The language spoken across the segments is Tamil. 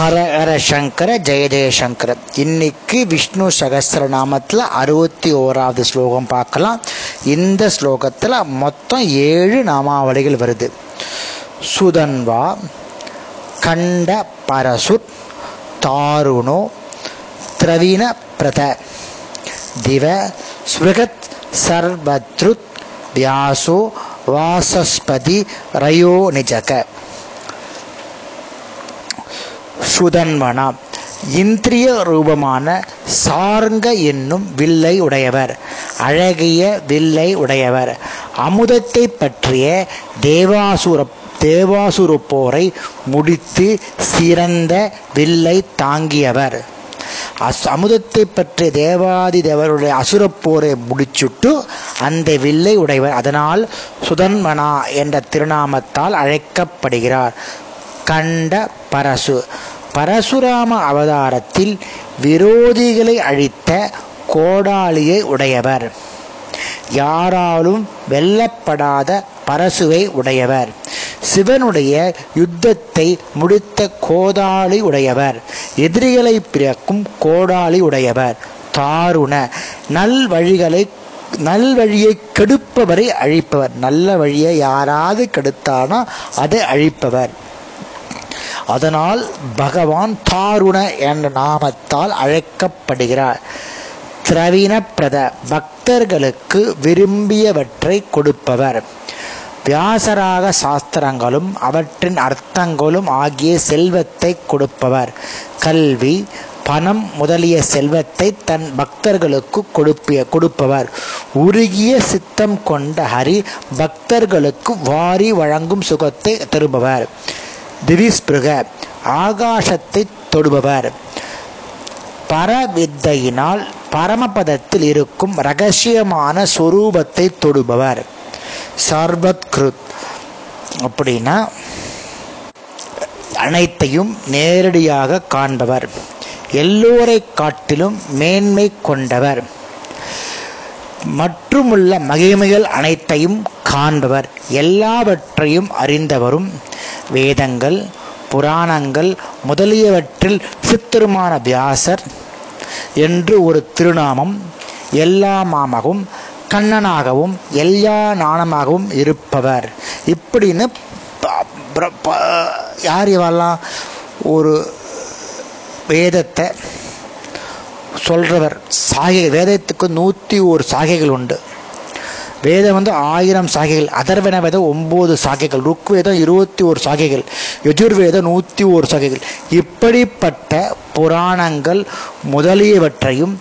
ஹர ஹர சங்கர ஜெய ஜெயசங்கர இன்னைக்கு விஷ்ணு சகஸ்ரநாமத்தில் அறுபத்தி ஓராவது ஸ்லோகம் பார்க்கலாம். இந்த ஸ்லோகத்தில் மொத்தம் ஏழு நாமாவளிகள் வருது. சுதன்வா கண்ட பரசுர் தாருணோ திரவீன பிரத திவ ஸ்ருகத் சர்வத்ருத் வியாசோ வாசஸ்பதி ரயோ நிஜக. சுதன்வனா இந்திரிய ரூபமான சார்ங்க என்னும் வில்லை உடையவர் அழகிய வில்லை உடையவர். அமுதத்தை பற்றிய தேவாசுர தேவாசுர போரை முடித்து சிறந்த வில்லை தாங்கியவர். அஸ் அமுதத்தை பற்றிய தேவாதி தேவருடைய அசுரப்போரை முடிச்சுட்டு அந்த வில்லை உடையவர். அதனால் சுதன்வனா என்ற திருநாமத்தால் அழைக்கப்படுகிறார். கண்ட பரசு. பரசுராம அவதாரத்தில் விரோதிகளை அழித்த கோடாலியை உடையவர். யாராலும் வெல்லப்படாத பரசுவை உடையவர். சிவனுடைய யுத்தத்தை முடித்த கோதாளி உடையவர். எதிரிகளை பிறக்கும் கோடாளி உடையவர். தாருண நல் வழிகளை நல் வழியை கெடுப்பவரை அழிப்பவர். நல்ல வழியை யாராவது கெடுத்தானோ அதை அழிப்பவர். அதனால் பகவான் தாருண என்ற நாமத்தால் அழைக்கப்படுகிறார். திரவின பிரத பக்தர்களுக்கு விரும்பியவற்றை கொடுப்பவர். வியாசராக சாஸ்திரங்களும் அவற்றின் அர்த்தங்களும் ஆகிய செல்வத்தை கொடுப்பவர். கல்வி பணம் முதலிய செல்வத்தை தன் பக்தர்களுக்கு கொடுப்பிய கொடுப்பவர். உருகிய சித்தம் கொண்ட ஹரி பக்தர்களுக்கு வாரி வழங்கும் சுகத்தை தருபவர். திவிஸ்பிருக ஆகாசத்தை தொடுபவர். பரவித்தையினால் பரமபதத்தில் இருக்கும் ரகசியமான சொரூபத்தை தொடுபவர். சர்வத்கிருத். அப்படின்னா அனைத்தையும் நேரடியாக காண்பவர். எல்லோரை காட்டிலும் மேன்மை கொண்டவர். மற்றுமுள்ள மகிமைகள் அனைத்தையும் காண்பவர். எல்லாவற்றையும் அறிந்தவரும் வேதங்கள் புராணங்கள் முதலியவற்றில் சித்தருமான வியாசர் என்று ஒரு திருநாமம் எல்லாமாகவும் கண்ணனாகவும் எல்லா நாணமாகவும் இருப்பவர். இப்படின்னு யார் இவெல்லாம் ஒரு வேதத்தை சொல்றவர்? சாகை வேதத்துக்கு நூற்றி ஒரு சாகைகள் உண்டு. வேதம் வந்து ஆயிரம் சாகைகள் அதர்வன வேதம் ஒம்பது சாகைகள் ருக்வேதம் இருபத்தி ஒரு சாகைகள் யஜுர்வேதம் நூற்றி ஒரு சாகைகள். இப்படிப்பட்ட புராணங்கள் முதலியவற்றையும்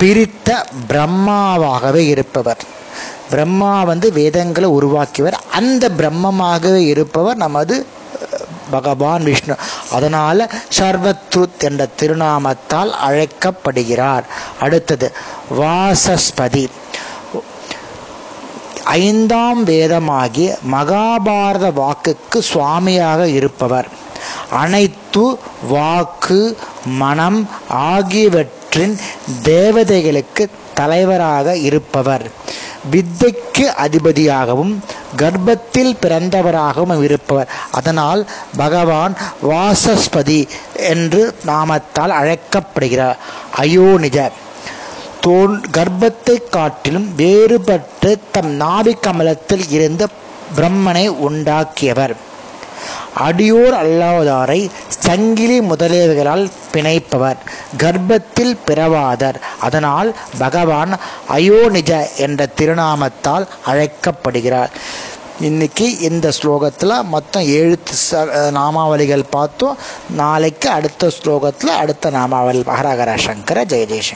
பிரித்த பிரம்மாவாகவே இருப்பவர். பிரம்மா வந்து வேதங்களை உருவாக்கியவர். அந்த பிரம்மமாகவே இருப்பவர் நமது பகவான் விஷ்ணு. அதனால் சர்வத்ருத் என்ற திருநாமத்தால் அழைக்கப்படுகிறார். அடுத்தது வாசஸ்பதி. ஐந்தாம் வேதமாகிய மகாபாரத வாக்குக்கு சுவாமியாக இருப்பவர். அனைத்து வாக்கு மனம் ஆகியவற்றின் தேவதைகளுக்கு தலைவராக இருப்பவர். வித்தைக்கு அதிபதியாகவும் கர்ப்பத்தில் பிறந்தவராகவும் இருப்பவர். அதனால் பகவான் வாசஸ்பதி என்று நாமத்தால் அழைக்கப்படுகிறார். அயோனிஜர். தோல் கர்ப்பத்தை காட்டிலும் வேறுபட்டு தம் நாபி கமலத்தில் இருந்து பிரம்மனை உண்டாக்கியவர். அடியோர் அல்லாதாரை சங்கிலி முதலியவைகளால் பிணைப்பவர் கர்ப்பத்தில் பிறவாதர். அதனால் பகவான் அயோனிஜ என்ற திருநாமத்தால் அழைக்கப்படுகிறார். இன்னைக்கு இந்த ஸ்லோகத்தில் மொத்தம் ஏழு நாமாவளிகள் பார்த்தோம். நாளைக்கு அடுத்த ஸ்லோகத்தில் அடுத்த நாமாவளி. ஹரஹர சங்கர ஜெய ஜெயசங்கர்.